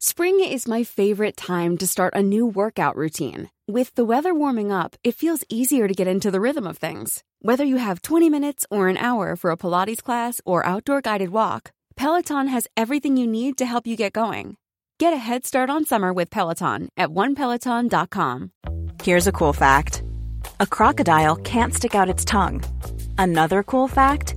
Spring is my favorite time to start a new workout routine. With the weather warming up, it feels easier to get into the rhythm of things. Whether you have 20 minutes or an hour for a Pilates class or outdoor guided walk, Peloton has everything you need to help you get going. Get a head start on summer with Peloton at onepeloton.com. Here's a cool fact a crocodile can't stick out its tongue. Another cool fact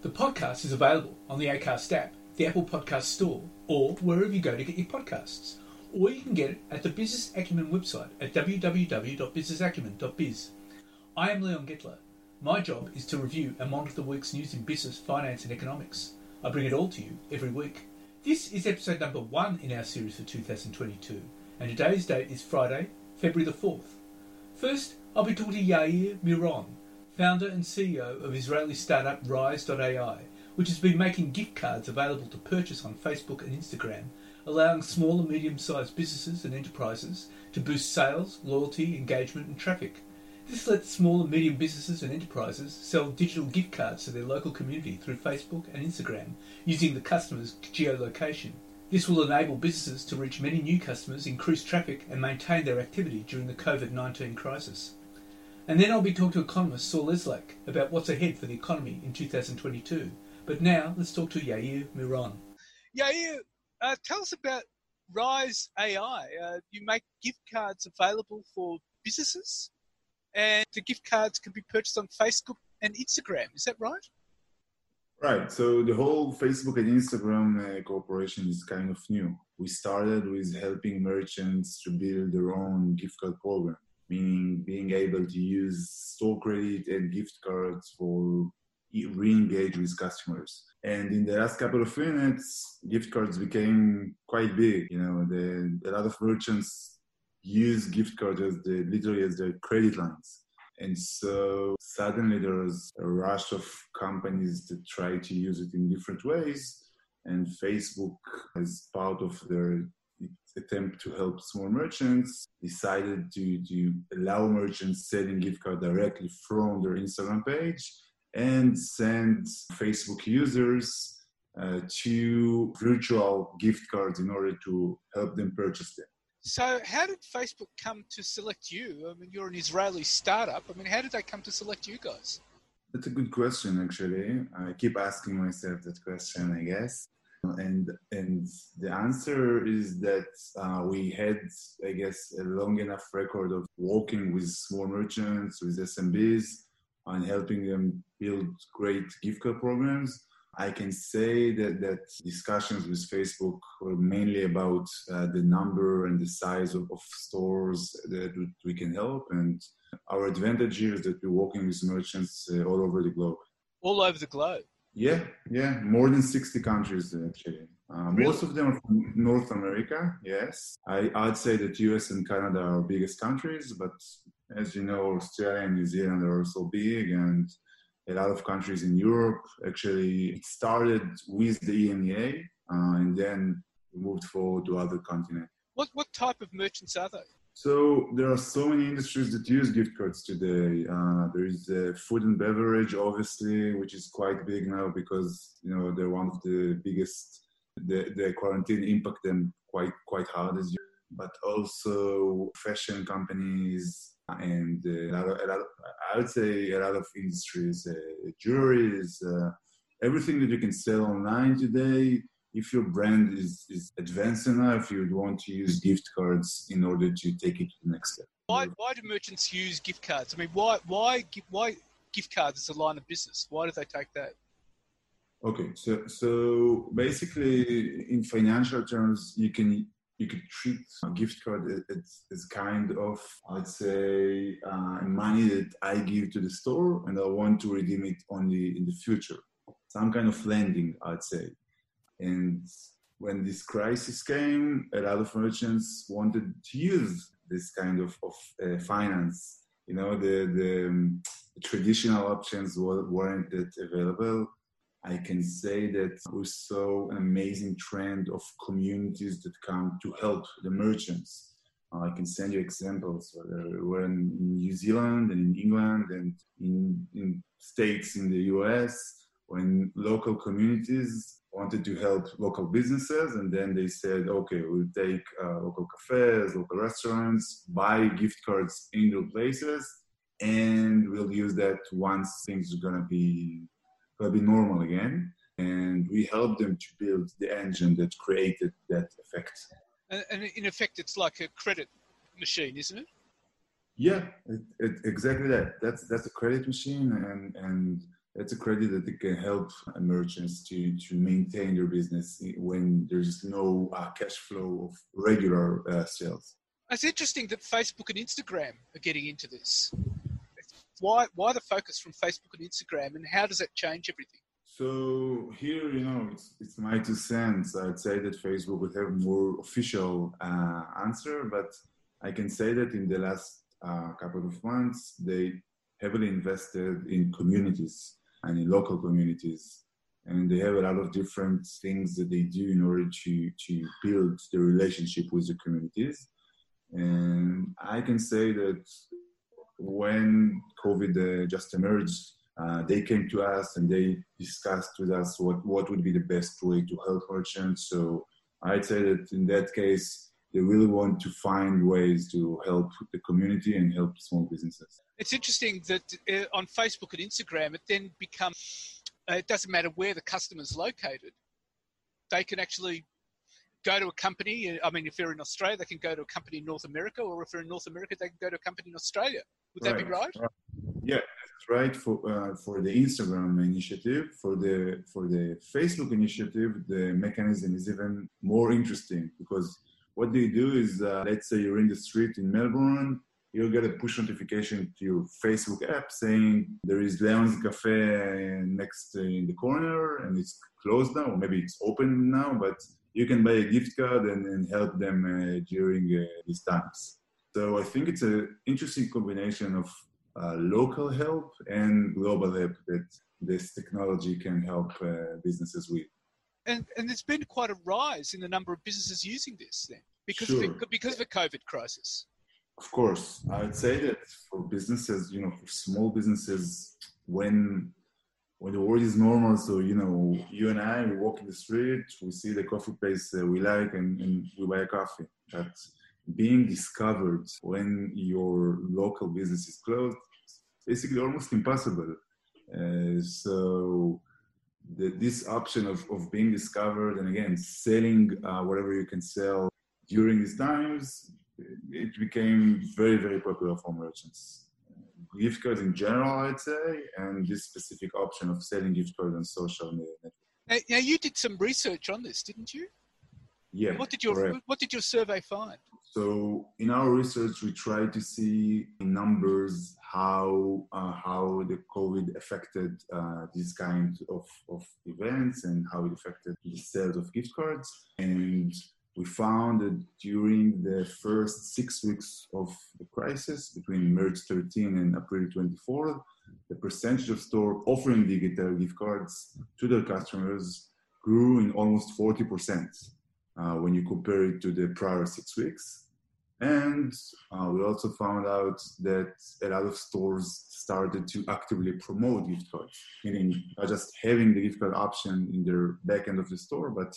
The podcast is available on the ACAST app, the Apple Podcast Store, or wherever you go to get your podcasts. Or you can get it at the Business Acumen website at www.businessacumen.biz. I am Leon Gettler. My job is to review and monitor the week's news in business, finance, and economics. I bring it all to you every week. This is episode number one in our series for 2022, and today's date is Friday, February the 4th. First, I'll be talking to Yair Miron, founder and CEO of Israeli startup Rise.ai, which has been making gift cards available to purchase on Facebook and Instagram, allowing small and medium sized businesses and enterprises to boost sales, loyalty, engagement, and traffic. This lets small and medium businesses and enterprises sell digital gift cards to their local community through Facebook and Instagram using the customer's geolocation. This will enable businesses to reach many new customers, increase traffic, and maintain their activity during the COVID 19 crisis. And then I'll be talking to economist Saul Eslake about what's ahead for the economy in 2022. But now let's talk to Yair Miron. Yair, uh, tell us about Rise AI. Uh, you make gift cards available for businesses and the gift cards can be purchased on Facebook and Instagram. Is that right? Right. So the whole Facebook and Instagram uh, cooperation is kind of new. We started with helping merchants to build their own gift card program, meaning being able to use store credit and gift cards for re-engage with customers. And in the last couple of minutes, gift cards became quite big. You know, the, a lot of merchants use gift cards as the, literally as their credit lines. And so suddenly there was a rush of companies that try to use it in different ways. And Facebook, as part of their attempt to help small merchants, decided to, to allow merchants selling gift card directly from their Instagram page and send Facebook users uh, to virtual gift cards in order to help them purchase them. So, how did Facebook come to select you? I mean, you're an Israeli startup. I mean, how did they come to select you guys? That's a good question, actually. I keep asking myself that question, I guess. And and the answer is that uh, we had, I guess, a long enough record of working with small merchants, with SMBs, and helping them build great gift card programs I can say that, that discussions with Facebook were mainly about uh, the number and the size of, of stores that we can help. And our advantage here is that we're working with merchants uh, all over the globe. All over the globe? Yeah, yeah, more than 60 countries actually. Uh, really? Most of them are from North America, yes. I, I'd say that US and Canada are biggest countries, but as you know, Australia and New Zealand are also big, and a lot of countries in Europe. Actually, it started with the EMEA uh, and then moved forward to other continents. What, what type of merchants are they? So there are so many industries that use gift cards today. Uh, there is uh, food and beverage, obviously, which is quite big now because you know they're one of the biggest. The, the quarantine impact them quite quite hard as you. But also fashion companies, and uh, a lot of, a lot of, I would say a lot of industries, uh, jewelries, uh, everything that you can sell online today. If your brand is, is advanced enough, you would want to use gift cards in order to take it to the next step. Why, why do merchants use gift cards? I mean, why, why, why gift cards is a line of business? Why do they take that? Okay, so so basically, in financial terms, you can you could treat a gift card as, as kind of, I'd say, uh, money that I give to the store and I want to redeem it only in the future. Some kind of lending, I'd say. And when this crisis came, a lot of merchants wanted to use this kind of, of uh, finance. You know, the, the, um, traditional options weren't that available. I can say that we saw an amazing trend of communities that come to help the merchants. Uh, I can send you examples. We're in New Zealand and in England and in, in states in the US when local communities wanted to help local businesses and then they said okay we'll take uh, local cafes local restaurants buy gift cards in their places and we'll use that once things are gonna be gonna be normal again. And we help them to build the engine that created that effect. And, and in effect it's like a credit machine isn't it? Yeah it, it, exactly that. That's that's a credit machine and and it's a credit that can help merchants to, to maintain their business when there's no uh, cash flow of regular uh, sales. It's interesting that Facebook and Instagram are getting into this. Why, why the focus from Facebook and Instagram, and how does that change everything? So here, you know, it's, it's my two cents. I'd say that Facebook would have more official uh, answer, but I can say that in the last uh, couple of months, they heavily invested in communities and in local communities. And they have a lot of different things that they do in order to, to build the relationship with the communities. And I can say that when COVID uh, just emerged, uh, they came to us and they discussed with us what, what would be the best way to help merchants. So I'd say that in that case, they really want to find ways to help the community and help small businesses. It's interesting that uh, on Facebook and Instagram, it then becomes, uh, it doesn't matter where the customer's located. They can actually go to a company. Uh, I mean, if they're in Australia, they can go to a company in North America, or if they're in North America, they can go to a company in Australia. Would right. that be right? right? Yeah, that's right. For uh, for the Instagram initiative, for the for the Facebook initiative, the mechanism is even more interesting because what they do is, uh, let's say you're in the street in Melbourne, you'll get a push notification to your Facebook app saying there is Leon's Cafe next in the corner and it's closed now, or maybe it's open now, but you can buy a gift card and, and help them uh, during uh, these times. So I think it's an interesting combination of uh, local help and global help that this technology can help uh, businesses with and, and there's been quite a rise in the number of businesses using this then because sure. of the, because of the COVID crisis. Of course, I'd say that for businesses, you know, for small businesses, when when the world is normal, so you know, you and I, we walk in the street, we see the coffee place uh, we like, and, and we buy a coffee. But being discovered when your local business is closed, basically almost impossible. Uh, so the, this option of, of being discovered and again selling uh, whatever you can sell during these times it became very very popular for merchants. Gift cards in general i'd say and this specific option of selling gift cards on social media. Now, now you did some research on this didn't you yeah what did your correct. what did your survey find so in our research we tried to see in numbers how uh, how the COVID affected uh, these kind of, of events and how it affected the sales of gift cards. And we found that during the first six weeks of the crisis, between March 13 and April 24, the percentage of stores offering digital gift cards to their customers grew in almost 40% uh, when you compare it to the prior six weeks. And uh, we also found out that a lot of stores started to actively promote gift cards, meaning not just having the gift card option in their back end of the store, but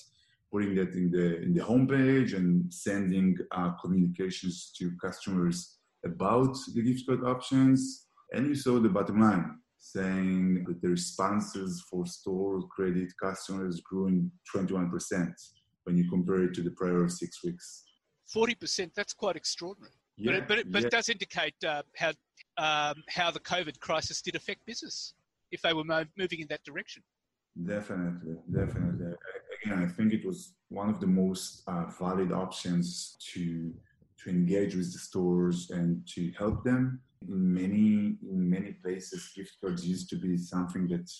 putting that in the in the homepage and sending uh, communications to customers about the gift card options. And you saw the bottom line saying that the responses for store credit customers grew in 21% when you compare it to the prior six weeks. 40%, that's quite extraordinary. Yeah, but it, but it, but yeah. it does indicate uh, how, um, how the COVID crisis did affect business if they were mo- moving in that direction. Definitely, definitely. Again, I think it was one of the most uh, valid options to to engage with the stores and to help them. In many in many places, gift cards used to be something that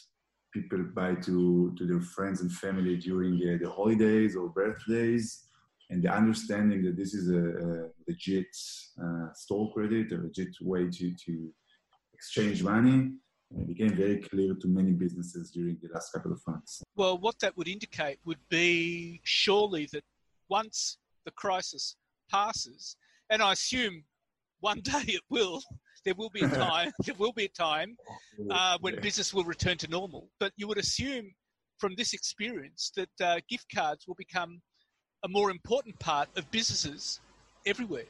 people buy to to their friends and family during uh, the holidays or birthdays, and the understanding that this is a, a legit uh, store credit, a legit way to to exchange money. It became very clear to many businesses during the last couple of months. Well, what that would indicate would be surely that once the crisis passes, and I assume one day it will, there will be a time, there will be a time uh, when yeah. business will return to normal. But you would assume from this experience that uh, gift cards will become a more important part of businesses everywhere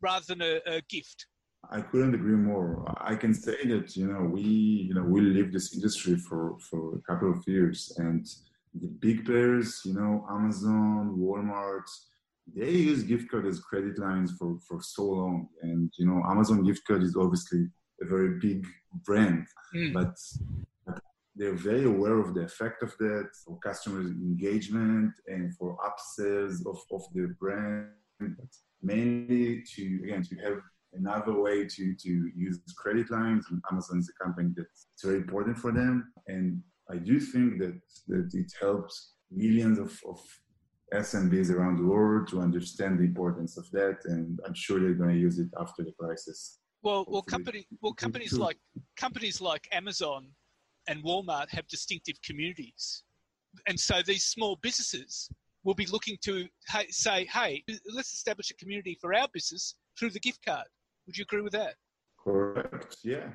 rather than a, a gift. I couldn't agree more. I can say that you know we you know we live this industry for for a couple of years, and the big players, you know, Amazon, Walmart, they use gift card as credit lines for for so long, and you know, Amazon gift card is obviously a very big brand, mm. but, but they're very aware of the effect of that for customer engagement and for upsells of of their brand, but mainly to again to have another way to, to use credit lines. And Amazon is a company that's very important for them. And I do think that, that it helps millions of, of SMBs around the world to understand the importance of that. And I'm sure they're going to use it after the crisis. Well, well, company, well, companies like companies like Amazon and Walmart have distinctive communities, and so these small businesses will be looking to say, "Hey, let's establish a community for our business through the gift card." Would you agree with that? Correct. Yeah.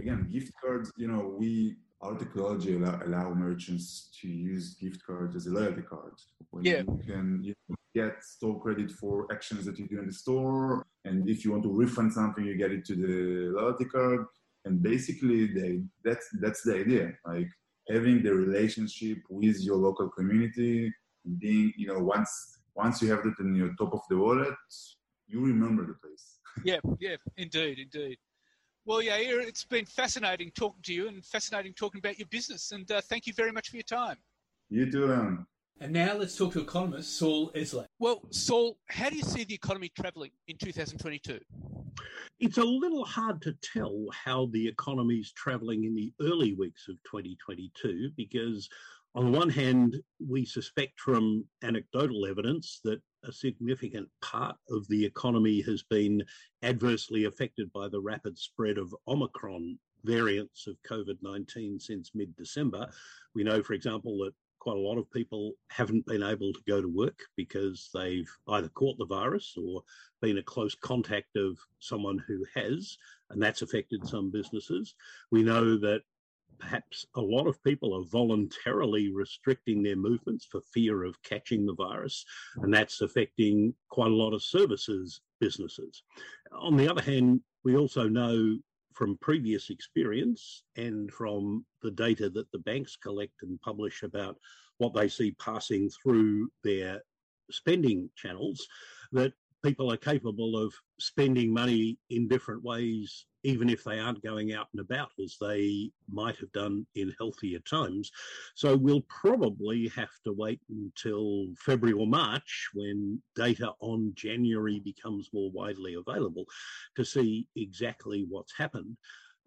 Again, gift cards. You know, we our technology allow, allow merchants to use gift cards as a loyalty card. When yeah. You can you get store credit for actions that you do in the store, and if you want to refund something, you get it to the loyalty card. And basically, they, that's that's the idea. Like having the relationship with your local community, being you know once once you have that in your top of the wallet, you remember the place yeah, yeah, indeed, indeed. Well, yeah, it's been fascinating talking to you and fascinating talking about your business. And uh, thank you very much for your time. You too, Alan. And now let's talk to economist Saul Eslake. Well, Saul, how do you see the economy travelling in 2022? It's a little hard to tell how the economy is travelling in the early weeks of 2022 because on the one hand, we suspect from anecdotal evidence that a significant part of the economy has been adversely affected by the rapid spread of Omicron variants of COVID 19 since mid December. We know, for example, that quite a lot of people haven't been able to go to work because they've either caught the virus or been a close contact of someone who has, and that's affected some businesses. We know that perhaps a lot of people are voluntarily restricting their movements for fear of catching the virus, and that's affecting quite a lot of services businesses. On the other hand, we also know from previous experience and from the data that the banks collect and publish about what they see passing through their spending channels that people are capable of spending money in different ways, even if they aren't going out and about as they might have done in healthier times. So we'll probably have to wait until February or March when data on January becomes more widely available to see exactly what's happened.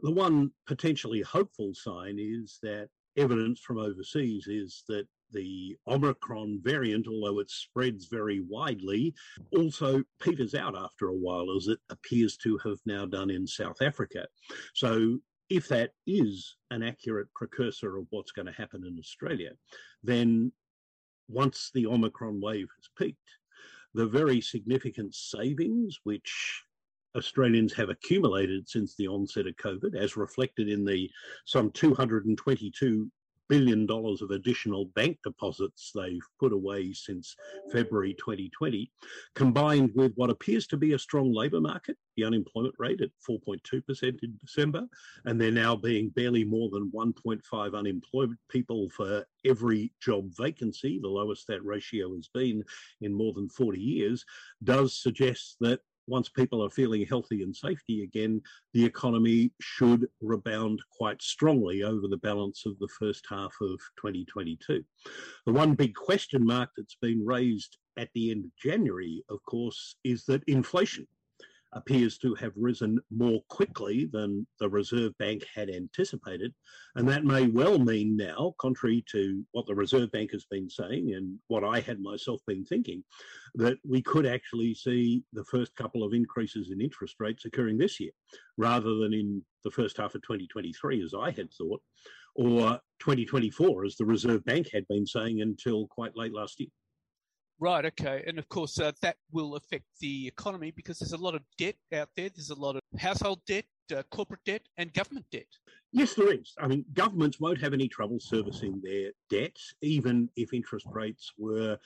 The one potentially hopeful sign is that evidence from overseas is that the Omicron variant, although it spreads very widely, also peters out after a while, as it appears to have now done in South Africa. So, if that is an accurate precursor of what's going to happen in Australia, then once the Omicron wave has peaked, the very significant savings which Australians have accumulated since the onset of COVID, as reflected in the some 222 billion dollars of additional bank deposits they've put away since February 2020, combined with what appears to be a strong labour market, the unemployment rate at 4.2% in December, and there now being barely more than 1.5 unemployed people for every job vacancy, the lowest that ratio has been in more than 40 years, does suggest that once people are feeling healthy and safety again, the economy should rebound quite strongly over the balance of the first half of 2022. The one big question mark that's been raised at the end of January, of course, is that inflation. Appears to have risen more quickly than the Reserve Bank had anticipated. And that may well mean now, contrary to what the Reserve Bank has been saying and what I had myself been thinking, that we could actually see the first couple of increases in interest rates occurring this year rather than in the first half of 2023, as I had thought, or 2024, as the Reserve Bank had been saying until quite late last year. Right, okay. And of course, uh, that will affect the economy because there's a lot of debt out there. There's a lot of household debt, uh, corporate debt, and government debt. Yes, there is. I mean, governments won't have any trouble servicing their debts, even if interest rates were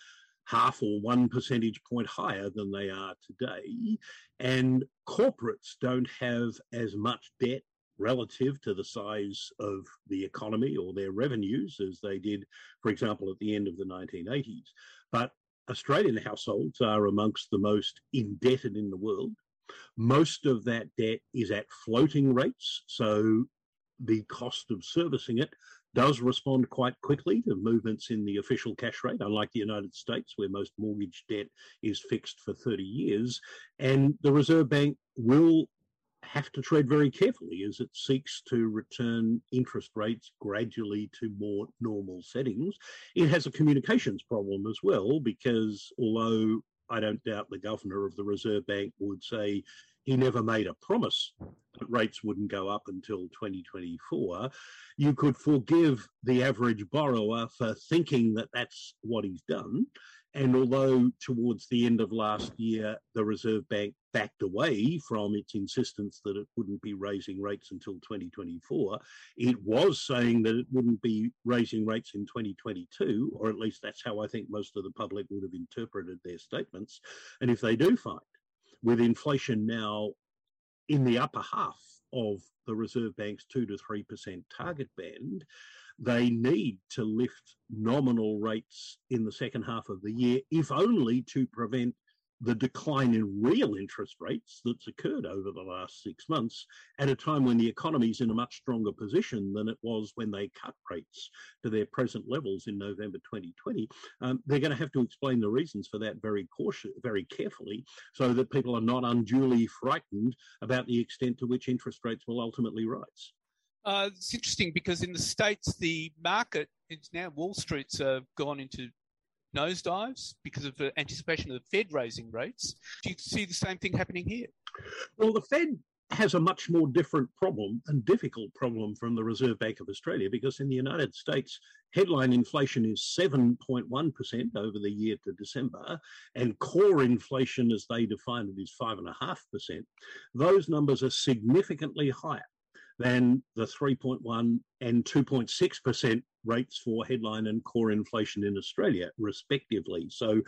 half or one percentage point higher than they are today. And corporates don't have as much debt relative to the size of the economy or their revenues as they did, for example, at the end of the 1980s. But Australian households are amongst the most indebted in the world. Most of that debt is at floating rates, so the cost of servicing it does respond quite quickly to movements in the official cash rate, unlike the United States, where most mortgage debt is fixed for 30 years. And the Reserve Bank will have to tread very carefully as it seeks to return interest rates gradually to more normal settings. It has a communications problem as well, because although I don't doubt the governor of the Reserve Bank would say he never made a promise that rates wouldn't go up until 2024. You could forgive the average borrower for thinking that that's what he's done. And although towards the end of last year, the Reserve Bank backed away from its insistence that it wouldn't be raising rates until 2024, it was saying that it wouldn't be raising rates in 2022, or at least that's how I think most of the public would have interpreted their statements. And if they do find, with inflation now in the upper half of the Reserve Bank's 2 to 3% target band, they need to lift nominal rates in the second half of the year, if only to prevent the decline in real interest rates that's occurred over the last six months at a time when the economy is in a much stronger position than it was when they cut rates to their present levels in November 2020. Um, they're going to have to explain the reasons for that very cautious, very carefully, so that people are not unduly frightened about the extent to which interest rates will ultimately rise. Uh, it's interesting because in the States, the market, it's now Wall Street's uh, gone into nosedives because of the anticipation of the Fed raising rates. Do you see the same thing happening here? Well, the Fed has a much more different problem and difficult problem from the Reserve Bank of Australia because in the United States, headline inflation is 7.1% over the year to December, and core inflation, as they define it, is 5.5%. Those numbers are significantly higher than the 3.1 and 2.6% rates for headline and core inflation in Australia, respectively. So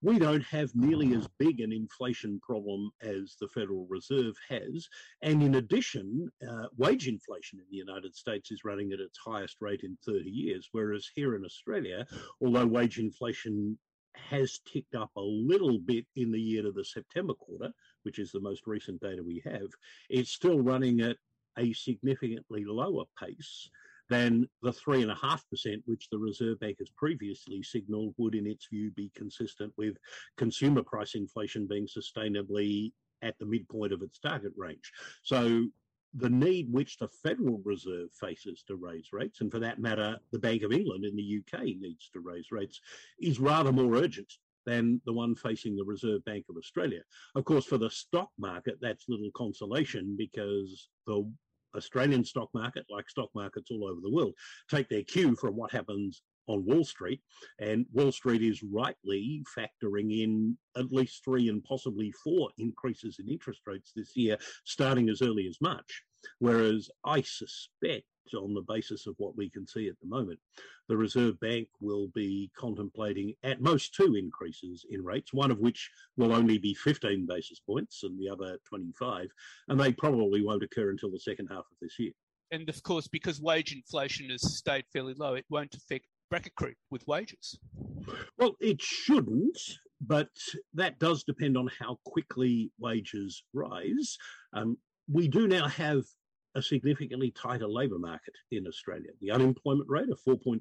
we don't have nearly as big an inflation problem as the Federal Reserve has. And in addition, uh, wage inflation in the United States is running at its highest rate in 30 years, whereas here in Australia, although wage inflation has ticked up a little bit in the year to the September quarter, which is the most recent data we have, it's still running at a significantly lower pace than the 3.5%, which the Reserve Bank has previously signalled would, in its view, be consistent with consumer price inflation being sustainably at the midpoint of its target range. So the need which the Federal Reserve faces to raise rates, and for that matter, the Bank of England in the UK needs to raise rates, is rather more urgent than the one facing the Reserve Bank of Australia. Of course, for the stock market, that's little consolation because the Australian stock market, like stock markets all over the world, take their cue from what happens on Wall Street. And Wall Street is rightly factoring in at least three and possibly four increases in interest rates this year, starting as early as March. Whereas I suspect on the basis of what we can see at the moment, the Reserve Bank will be contemplating at most two increases in rates, one of which will only be 15 basis points and the other 25, and they probably won't occur until the second half of this year. And of course, because wage inflation has stayed fairly low, it won't affect bracket creep with wages. Well, it shouldn't, but that does depend on how quickly wages rise. Um, we do now have a significantly tighter labour market in Australia. The unemployment rate of 4.2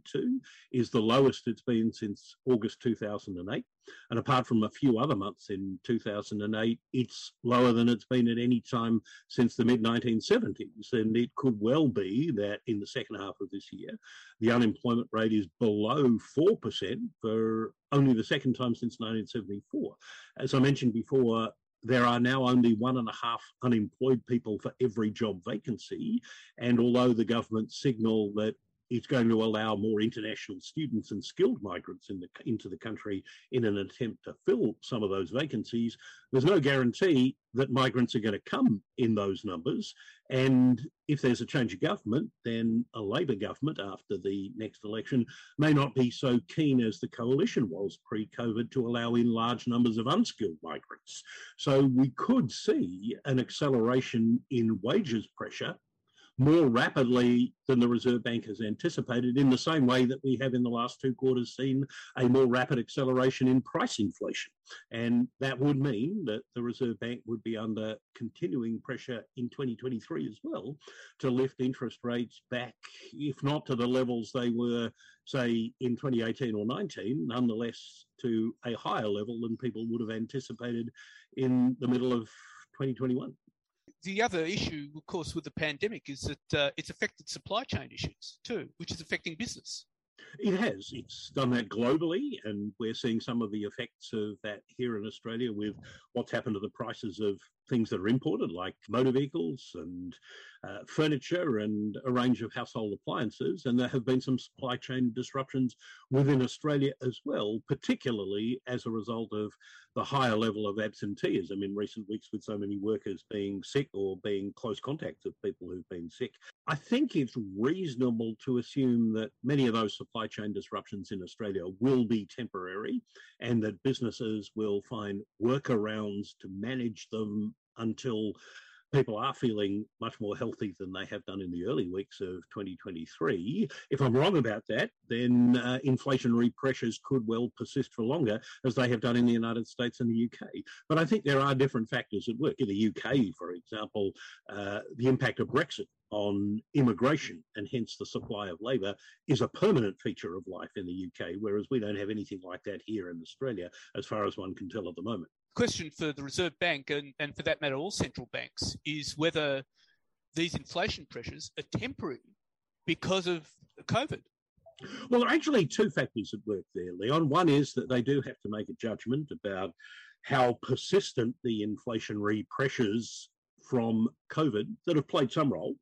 is the lowest it's been since August 2008. And apart from a few other months in 2008, it's lower than it's been at any time since the mid 1970s. And it could well be that in the second half of this year, the unemployment rate is below 4% for only the second time since 1974. As I mentioned before, there are now only one and a half unemployed people for every job vacancy. And although the government signal that it's going to allow more international students and skilled migrants in the, into the country in an attempt to fill some of those vacancies. There's no guarantee that migrants are going to come in those numbers. And if there's a change of government, then a Labor government after the next election may not be so keen as the coalition was pre COVID to allow in large numbers of unskilled migrants. So we could see an acceleration in wages pressure more rapidly than the Reserve Bank has anticipated, in the same way that we have in the last two quarters seen a more rapid acceleration in price inflation. And that would mean that the Reserve Bank would be under continuing pressure in 2023 as well to lift interest rates back, if not to the levels they were, say, in 2018 or 19, nonetheless to a higher level than people would have anticipated in the middle of 2021 the other issue, of course, with the pandemic is that uh, it's affected supply chain issues too, which is affecting business. It has. It's done that globally, and we're seeing some of the effects of that here in Australia with what's happened to the prices of things that are imported, like motor vehicles and uh, furniture and a range of household appliances. And there have been some supply chain disruptions within Australia as well, particularly as a result of the higher level of absenteeism in recent weeks with so many workers being sick or being close contacts of people who've been sick. I think it's reasonable to assume that many of those supply chain disruptions in Australia will be temporary and that businesses will find workarounds to manage them until people are feeling much more healthy than they have done in the early weeks of 2023. If I'm wrong about that, then uh, inflationary pressures could well persist for longer, as they have done in the United States and the UK. But I think there are different factors at work. In the UK, for example, uh, the impact of Brexit on immigration and hence the supply of labour is a permanent feature of life in the UK, whereas we don't have anything like that here in Australia, as far as one can tell at the moment question for the Reserve Bank and, and for that matter all central banks is whether these inflation pressures are temporary because of COVID. Well, there are actually two factors at work there, Leon. One is that they do have to make a judgment about how persistent the inflationary pressures from COVID that have played some role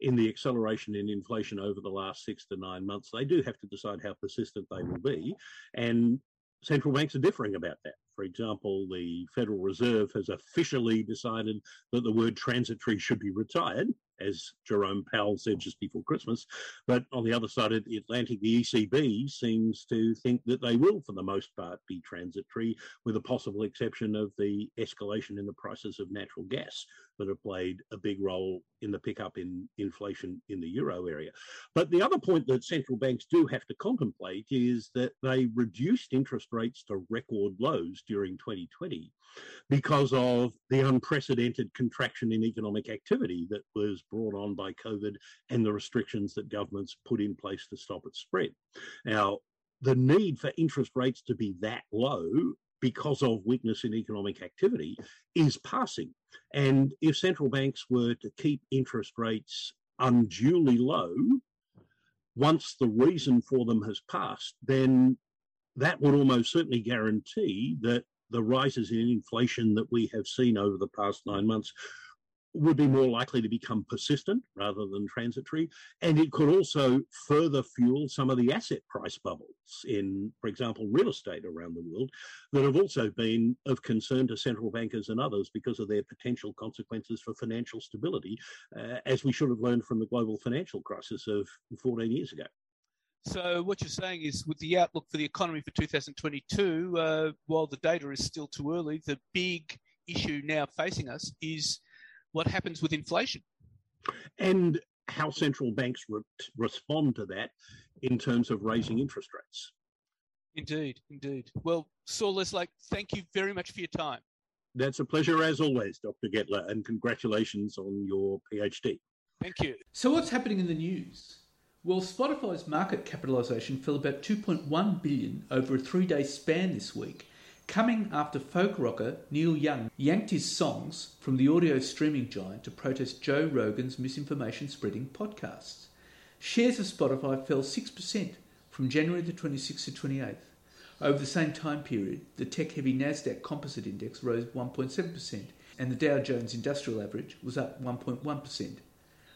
in the acceleration in inflation over the last six to nine months. They do have to decide how persistent they will be. And central banks are differing about that. For example, the Federal Reserve has officially decided that the word transitory should be retired, as Jerome Powell said just before Christmas. But on the other side of the Atlantic, the ECB seems to think that they will, for the most part, be transitory, with a possible exception of the escalation in the prices of natural gas that have played a big role in the pickup in inflation in the euro area. But the other point that central banks do have to contemplate is that they reduced interest rates to record lows during 2020 because of the unprecedented contraction in economic activity that was brought on by COVID and the restrictions that governments put in place to stop its spread. Now, the need for interest rates to be that low because of weakness in economic activity is passing. And if central banks were to keep interest rates unduly low, once the reason for them has passed, then that would almost certainly guarantee that the rises in inflation that we have seen over the past nine months would be more likely to become persistent rather than transitory. And it could also further fuel some of the asset price bubbles in, for example, real estate around the world that have also been of concern to central bankers and others because of their potential consequences for financial stability, uh, as we should have learned from the global financial crisis of 14 years ago. So what you're saying is, with the outlook for the economy for 2022, uh, while the data is still too early, the big issue now facing us is what happens with inflation. And how central banks re- respond to that in terms of raising interest rates. Indeed, indeed. Well, Saul Eslake, thank you very much for your time. That's a pleasure as always, Dr. Gettler, and congratulations on your PhD. Thank you. So, what's happening in the news? Well, Spotify's market capitalisation fell about 2.1 billion over a three-day span this week, coming after folk rocker Neil Young yanked his songs from the audio streaming giant to protest Joe Rogan's misinformation spreading podcasts. Shares of Spotify fell 6% from January the 26th to 28th. Over the same time period, the tech-heavy Nasdaq Composite Index rose 1.7%, and the Dow Jones Industrial Average was up 1.1%.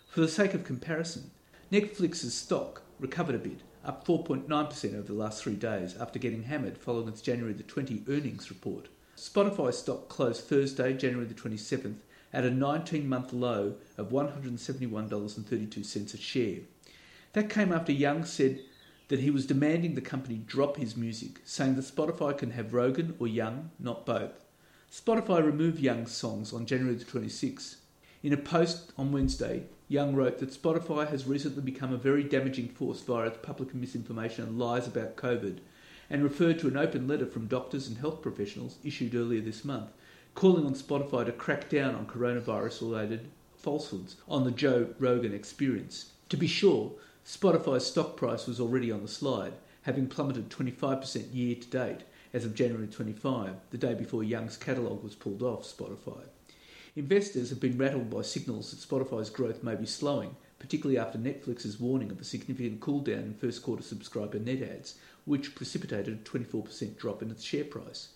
For the sake of comparison, Netflix's stock recovered a bit, up 4.9% over the last three days after getting hammered following its January the 20 earnings report. Spotify stock closed Thursday, January the 27th, at a 19 month low of $171.32 a share. That came after Young said that he was demanding the company drop his music, saying that Spotify can have Rogan or Young, not both. Spotify removed Young's songs on January the 26th. In a post on Wednesday, Young wrote that Spotify has recently become a very damaging force via its public misinformation and lies about COVID, and referred to an open letter from doctors and health professionals issued earlier this month, calling on Spotify to crack down on coronavirus related falsehoods on the Joe Rogan experience. To be sure, Spotify's stock price was already on the slide, having plummeted 25% year to date as of January 25, the day before Young's catalogue was pulled off Spotify. Investors have been rattled by signals that Spotify's growth may be slowing, particularly after Netflix's warning of a significant cool down in first quarter subscriber net adds, which precipitated a 24% drop in its share price.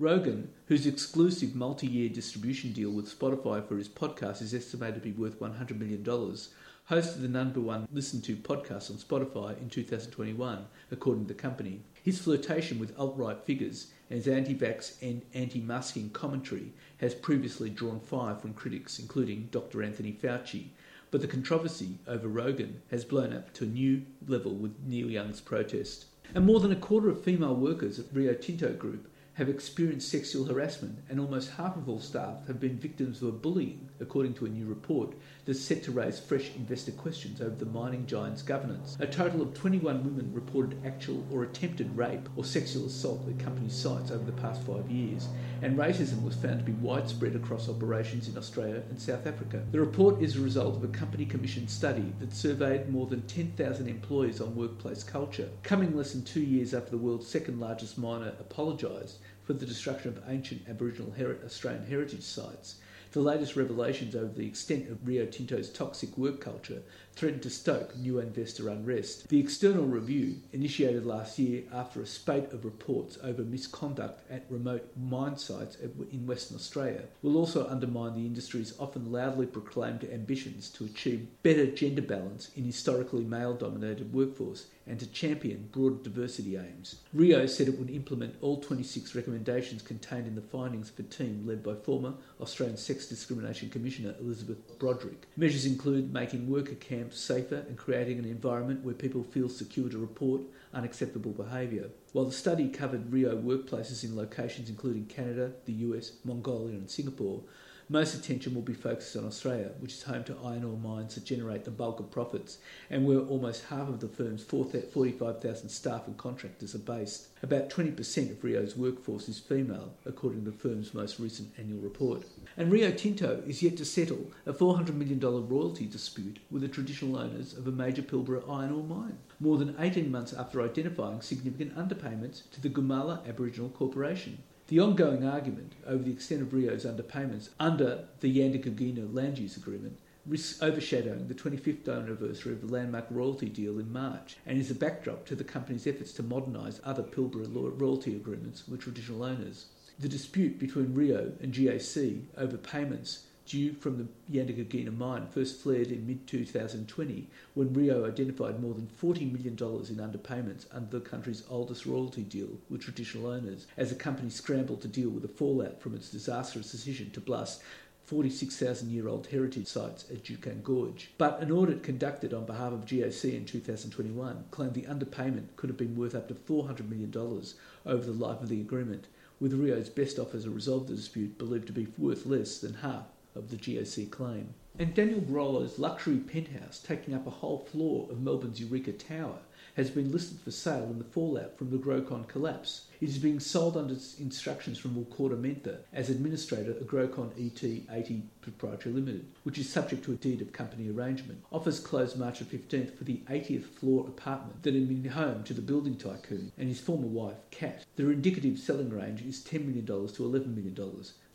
Rogan, whose exclusive multi year distribution deal with Spotify for his podcast is estimated to be worth $100 million, hosted the number one listened to podcast on Spotify in 2021, according to the company. His flirtation with alt right figures his anti vax and anti masking commentary has previously drawn fire from critics, including Dr. Anthony Fauci. But the controversy over Rogan has blown up to a new level with Neil Young's protest. And more than a quarter of female workers at Rio Tinto Group have experienced sexual harassment, and almost half of all staff have been victims of bullying, according to a new report that's set to raise fresh investor questions over the mining giant's governance. A total of 21 women reported actual or attempted rape or sexual assault at company sites over the past five years, and racism was found to be widespread across operations in Australia and South Africa. The report is a result of a company commissioned study that surveyed more than 10,000 employees on workplace culture, coming less than two years after the world's second largest miner apologised for the destruction of ancient Aboriginal Australian heritage sites. The latest revelations over the extent of Rio Tinto's toxic work culture threaten to stoke new investor unrest. The external review, initiated last year after a spate of reports over misconduct at remote mine sites in Western Australia, will also undermine the industry's often loudly proclaimed ambitions to achieve better gender balance in historically male dominated workforce and to champion broader diversity aims. Rio said it would implement all 26 recommendations contained in the findings of a team led by former Australian Sex Discrimination Commissioner Elizabeth Broderick. Measures include making worker camps safer and creating an environment where people feel secure to report unacceptable behaviour. While the study covered Rio workplaces in locations including Canada, the US, Mongolia, and Singapore, most attention will be focused on Australia, which is home to iron ore mines that generate the bulk of profits and where almost half of the firm's 45,000 staff and contractors are based. About 20% of Rio's workforce is female, according to the firm's most recent annual report. And Rio Tinto is yet to settle a $400 million royalty dispute with the traditional owners of a major Pilbara iron ore mine, more than 18 months after identifying significant underpayments to the Gumala Aboriginal Corporation. The ongoing argument over the extent of Rio's underpayments under the Yandicoogina land use agreement risks overshadowing the 25th anniversary of the landmark royalty deal in March and is a backdrop to the company's efforts to modernise other Pilbara royalty agreements with traditional owners. The dispute between Rio and GAC over payments due from the Yandicoogina mine first flared in mid 2020 when Rio identified more than $40 million in underpayments under the country's oldest royalty deal with traditional owners as the company scrambled to deal with the fallout from its disastrous decision to blast 46,000 year old heritage sites at Juukan Gorge. But an audit conducted on behalf of GOC in 2021 claimed the underpayment could have been worth up to $400 million over the life of the agreement, with Rio's best offer to resolve the dispute believed to be worth less than half of the GOC claim. And Daniel Grollo's luxury penthouse, taking up a whole floor of Melbourne's Eureka Tower, has been listed for sale in the fallout from the Grocon collapse. It is being sold under instructions from Wilcorda as administrator of Grocon ET80 Proprietary Limited, which is subject to a deed of company arrangement. Offers closed March 15th for the 80th floor apartment that had been home to the building tycoon and his former wife, Kat. The indicative selling range is $10 million to $11 million.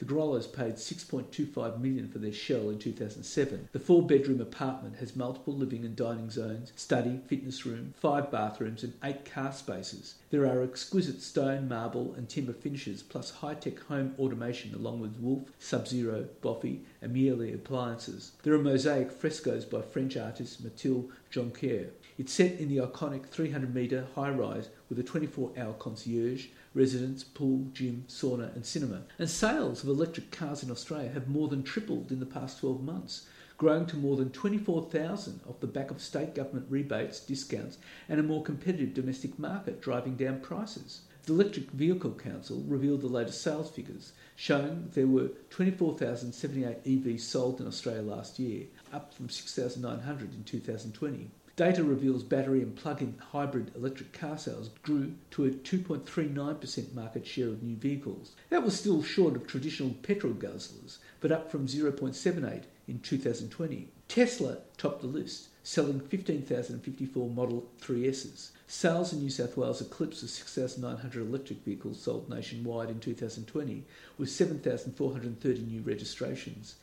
The Grollos paid 6.25 million for their shell in 2007. The four-bedroom apartment has multiple living and dining zones, study, fitness room, five bathrooms, and eight car spaces. There are exquisite stone, marble, and timber finishes, plus high-tech home automation along with Wolf, Sub-Zero, Boffi, and Miele appliances. There are mosaic frescoes by French artist Mathilde Jonquière. It's set in the iconic 300-metre high-rise with a 24-hour concierge, residence, pool, gym, sauna, and cinema. And sales of electric cars in Australia have more than tripled in the past 12 months, growing to more than 24,000 off the back of state government rebates, discounts, and a more competitive domestic market driving down prices. The Electric Vehicle Council revealed the latest sales figures, showing there were 24,078 EVs sold in Australia last year, up from 6,900 in 2020. Data reveals battery and plug-in hybrid electric car sales grew to a 2.39% market share of new vehicles. That was still short of traditional petrol guzzlers, but up from 0.78 in 2020. Tesla topped the list, selling 15,054 Model 3Ss. Sales in New South Wales eclipsed the 6,900 electric vehicles sold nationwide in 2020, with 7,430 new registrations.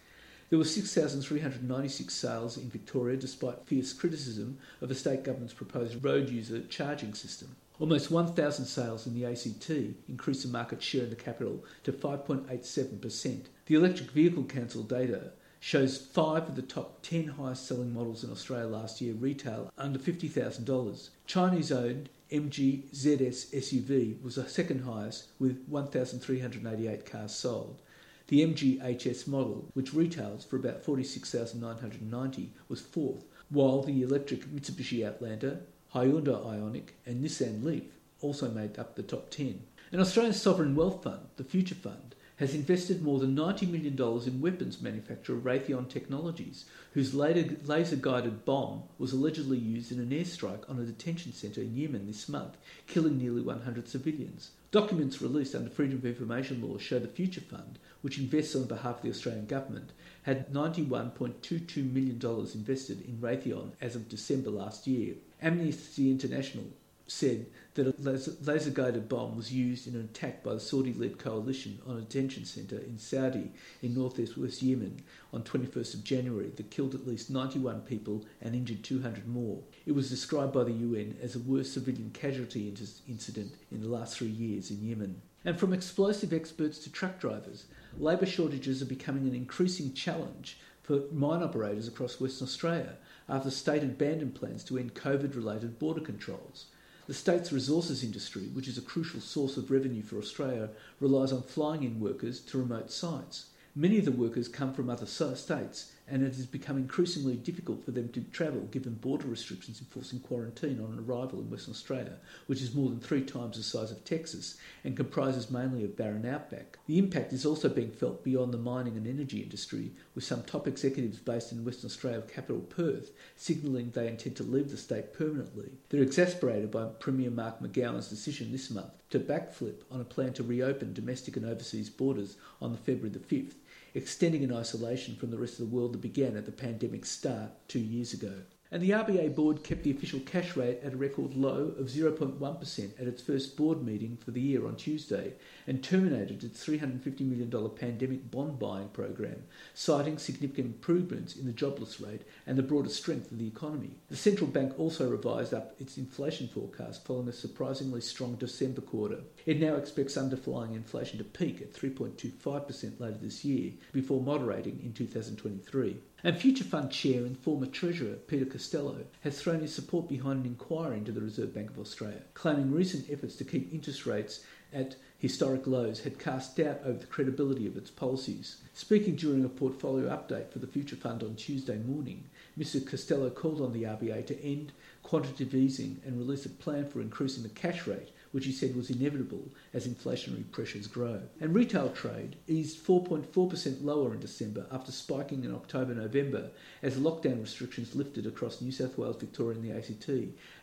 There were 6,396 sales in Victoria despite fierce criticism of the state government's proposed road user charging system. Almost 1,000 sales in the ACT increased the market share in the capital to 5.87%. The Electric Vehicle Council data shows five of the top 10 highest selling models in Australia last year retail under $50,000. Chinese owned MG ZS SUV was the second highest with 1,388 cars sold. The MG HS model, which retails for about 46,990, was fourth, while the electric Mitsubishi Outlander, Hyundai Ioniq, and Nissan Leaf also made up the top 10. An Australian sovereign wealth fund, the Future Fund, has invested more than $90 million in weapons manufacturer Raytheon Technologies, whose laser guided bomb was allegedly used in an airstrike on a detention centre in Yemen this month, killing nearly 100 civilians. Documents released under Freedom of Information laws show the Future Fund which invests on behalf of the Australian government, had $91.22 million invested in Raytheon as of December last year. Amnesty International said that a laser guided bomb was used in an attack by the Saudi led coalition on a detention centre in Saada in northwest West Yemen on 21st of January that killed at least 91 people and injured 200 more. It was described by the UN as the worst civilian casualty incident in the last three years in Yemen. And from explosive experts to truck drivers, labour shortages are becoming an increasing challenge for mine operators across Western Australia after state abandoned plans to end COVID related border controls. The state's resources industry, which is a crucial source of revenue for Australia, relies on flying in workers to remote sites. Many of the workers come from other states and it has become increasingly difficult for them to travel given border restrictions enforcing quarantine on arrival in Western Australia, which is more than three times the size of Texas and comprises mainly of barren outback. The impact is also being felt beyond the mining and energy industry, with some top executives based in Western Australia capital Perth signalling they intend to leave the state permanently. They're exasperated by Premier Mark McGowan's decision this month to backflip on a plan to reopen domestic and overseas borders on February the 5th extending an isolation from the rest of the world that began at the pandemic's start two years ago. And the RBA board kept the official cash rate at a record low of 0.1% at its first board meeting for the year on Tuesday and terminated its $350 million pandemic bond buying program, citing significant improvements in the jobless rate and the broader strength of the economy. The central bank also revised up its inflation forecast following a surprisingly strong December quarter. It now expects underlying inflation to peak at 3.25% later this year before moderating in 2023. And Future Fund Chair and former Treasurer Peter Costello has thrown his support behind an inquiry into the Reserve Bank of Australia, claiming recent efforts to keep interest rates at historic lows had cast doubt over the credibility of its policies. Speaking during a portfolio update for the Future Fund on Tuesday morning, Mr Costello called on the RBA to end quantitative easing and release a plan for increasing the cash rate which he said was inevitable as inflationary pressures grow. And retail trade eased 4.4% lower in December after spiking in October November as lockdown restrictions lifted across New South Wales, Victoria, and the ACT.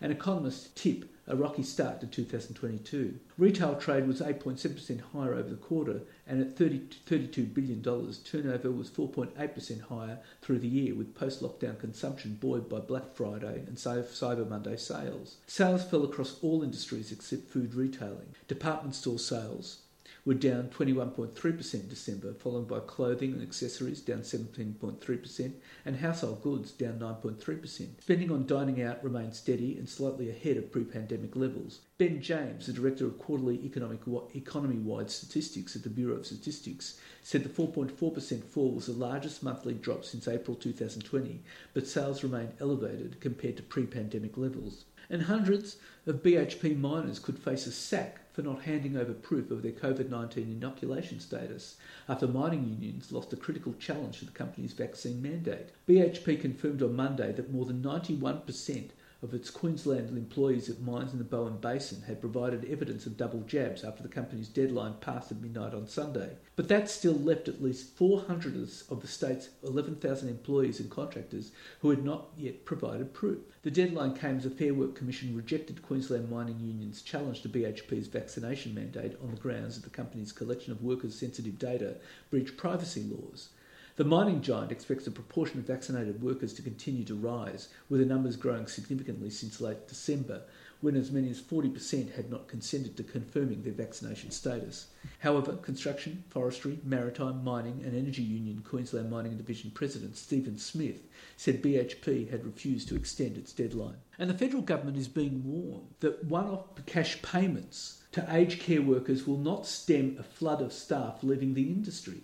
And economists tip a rocky start to 2022. Retail trade was 8.7% higher over the quarter, and at 30 $32 billion, turnover was 4.8% higher through the year, with post lockdown consumption buoyed by Black Friday and Cyber Monday sales. Sales fell across all industries except food retailing. Department store sales were down 21.3% in December, followed by clothing and accessories down 17.3% and household goods down 9.3%. Spending on dining out remained steady and slightly ahead of pre-pandemic levels. Ben James, the director of quarterly economic economy-wide statistics at the Bureau of Statistics, said the 4.4% fall was the largest monthly drop since April 2020, but sales remained elevated compared to pre-pandemic levels. And hundreds of BHP miners could face a sack for not handing over proof of their COVID 19 inoculation status after mining unions lost a critical challenge to the company's vaccine mandate. BHP confirmed on Monday that more than 91% of its Queensland employees at mines in the Bowen Basin had provided evidence of double jabs after the company's deadline passed at midnight on Sunday. But that still left at least 400 of the state's 11,000 employees and contractors who had not yet provided proof. The deadline came as the Fair Work Commission rejected Queensland Mining Union's challenge to BHP's vaccination mandate on the grounds that the company's collection of workers' sensitive data breached privacy laws. The mining giant expects the proportion of vaccinated workers to continue to rise, with the numbers growing significantly since late December, when as many as 40% had not consented to confirming their vaccination status. However, Construction, Forestry, Maritime, Mining and Energy Union Queensland Mining Division President Stephen Smith said BHP had refused to extend its deadline. And the federal government is being warned that one off cash payments to aged care workers will not stem a flood of staff leaving the industry.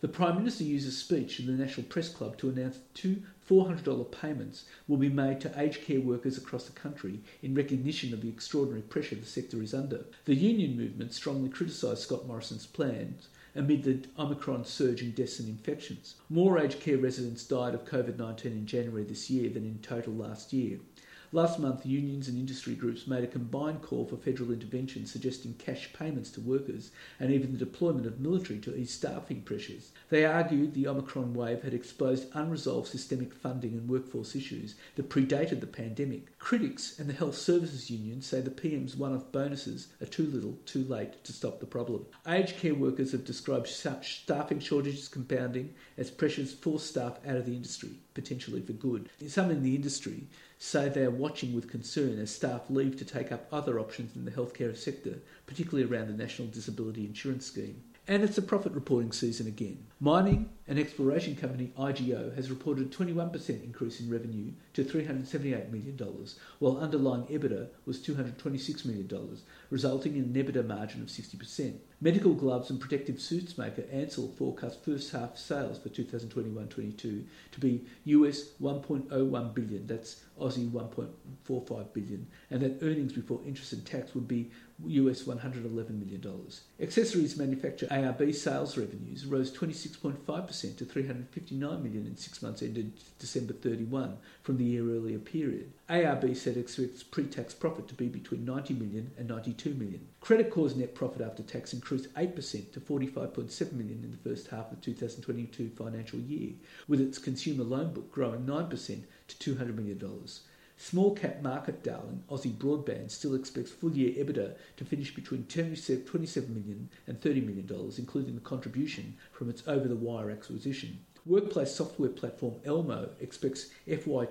The Prime Minister used a speech in the National Press Club to announce two $400 payments will be made to aged care workers across the country in recognition of the extraordinary pressure the sector is under. The union movement strongly criticised Scott Morrison's plans amid the Omicron surge in deaths and infections. More aged care residents died of COVID 19 in January this year than in total last year. Last month, unions and industry groups made a combined call for federal intervention, suggesting cash payments to workers and even the deployment of military to ease staffing pressures. They argued the Omicron wave had exposed unresolved systemic funding and workforce issues that predated the pandemic. Critics and the Health Services Union say the PM's one off bonuses are too little, too late to stop the problem. Aged care workers have described such staffing shortages compounding as pressures force staff out of the industry, potentially for good. Some in the industry say they are watching with concern as staff leave to take up other options in the healthcare sector, particularly around the National Disability Insurance Scheme. And it's a profit reporting season again. Mining and exploration company IGO has reported a 21% increase in revenue to $378 million, while underlying EBITDA was $226 million, resulting in an EBITDA margin of 60%. Medical gloves and protective suits maker Ansell forecast first half sales for 2021-22 to be US 1.01 billion, that's Aussie 1.45 billion, and that earnings before interest and tax would be US $111 million. Accessories manufacturer ARB sales revenues rose 26.5% to 359 million in six months ended December 31 from the year earlier period. ARB said it expects pre-tax profit to be between 90 million and 92 million. Credit Corp's net profit after tax increased 8% to 45.7 million in the first half of 2022 financial year, with its consumer loan book growing 9% to $200 million. Small cap market darling Aussie Broadband still expects full year EBITDA to finish between 27 million and $30 million, including the contribution from its over the wire acquisition. Workplace software platform Elmo expects FY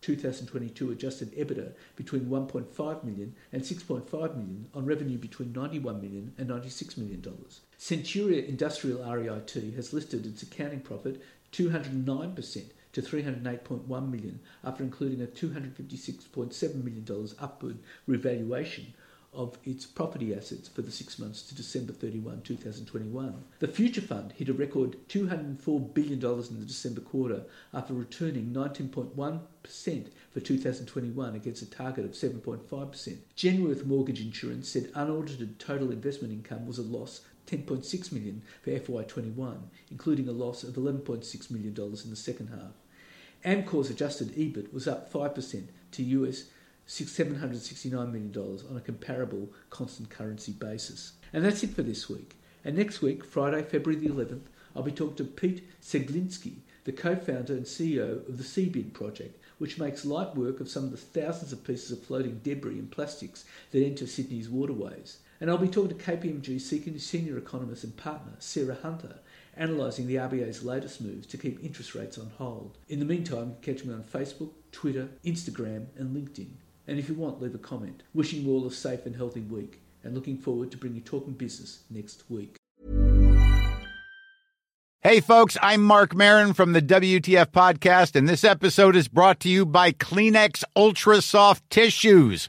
2022 adjusted EBITDA between 1.5 million and 6.5 million on revenue between 91 million and 96 million dollars. Centuria Industrial REIT has listed its accounting profit 209% to 308.1 million after including a 256.7 million dollars upward revaluation of its property assets for the six months to December 31, 2021. The Future Fund hit a record $204 billion in the December quarter after returning 19.1% for 2021 against a target of 7.5%. Genworth Mortgage Insurance said unaudited total investment income was a loss 10.6 million for FY21, including a loss of 11.6 million dollars in the second half. Amcor's adjusted EBIT was up 5% to US $769 million on a comparable constant currency basis. And that's it for this week. And next week, Friday, February the 11th, I'll be talking to Pete Ceglinski, the co-founder and CEO of the Seabin Project, which makes light work of some of the thousands of pieces of floating debris and plastics that enter Sydney's waterways. And I'll be talking to KPMG senior economist and partner, Sarah Hunter, analysing the RBA's latest moves to keep interest rates on hold. In the meantime, catch me on Facebook, Twitter, Instagram, and LinkedIn. And if you want, leave a comment. Wishing you all a safe and healthy week, and looking forward to bringing you Talking Business next week. Hey, folks, I'm Marc Maron from the WTF Podcast, and this episode is brought to you by Kleenex Ultra Soft Tissues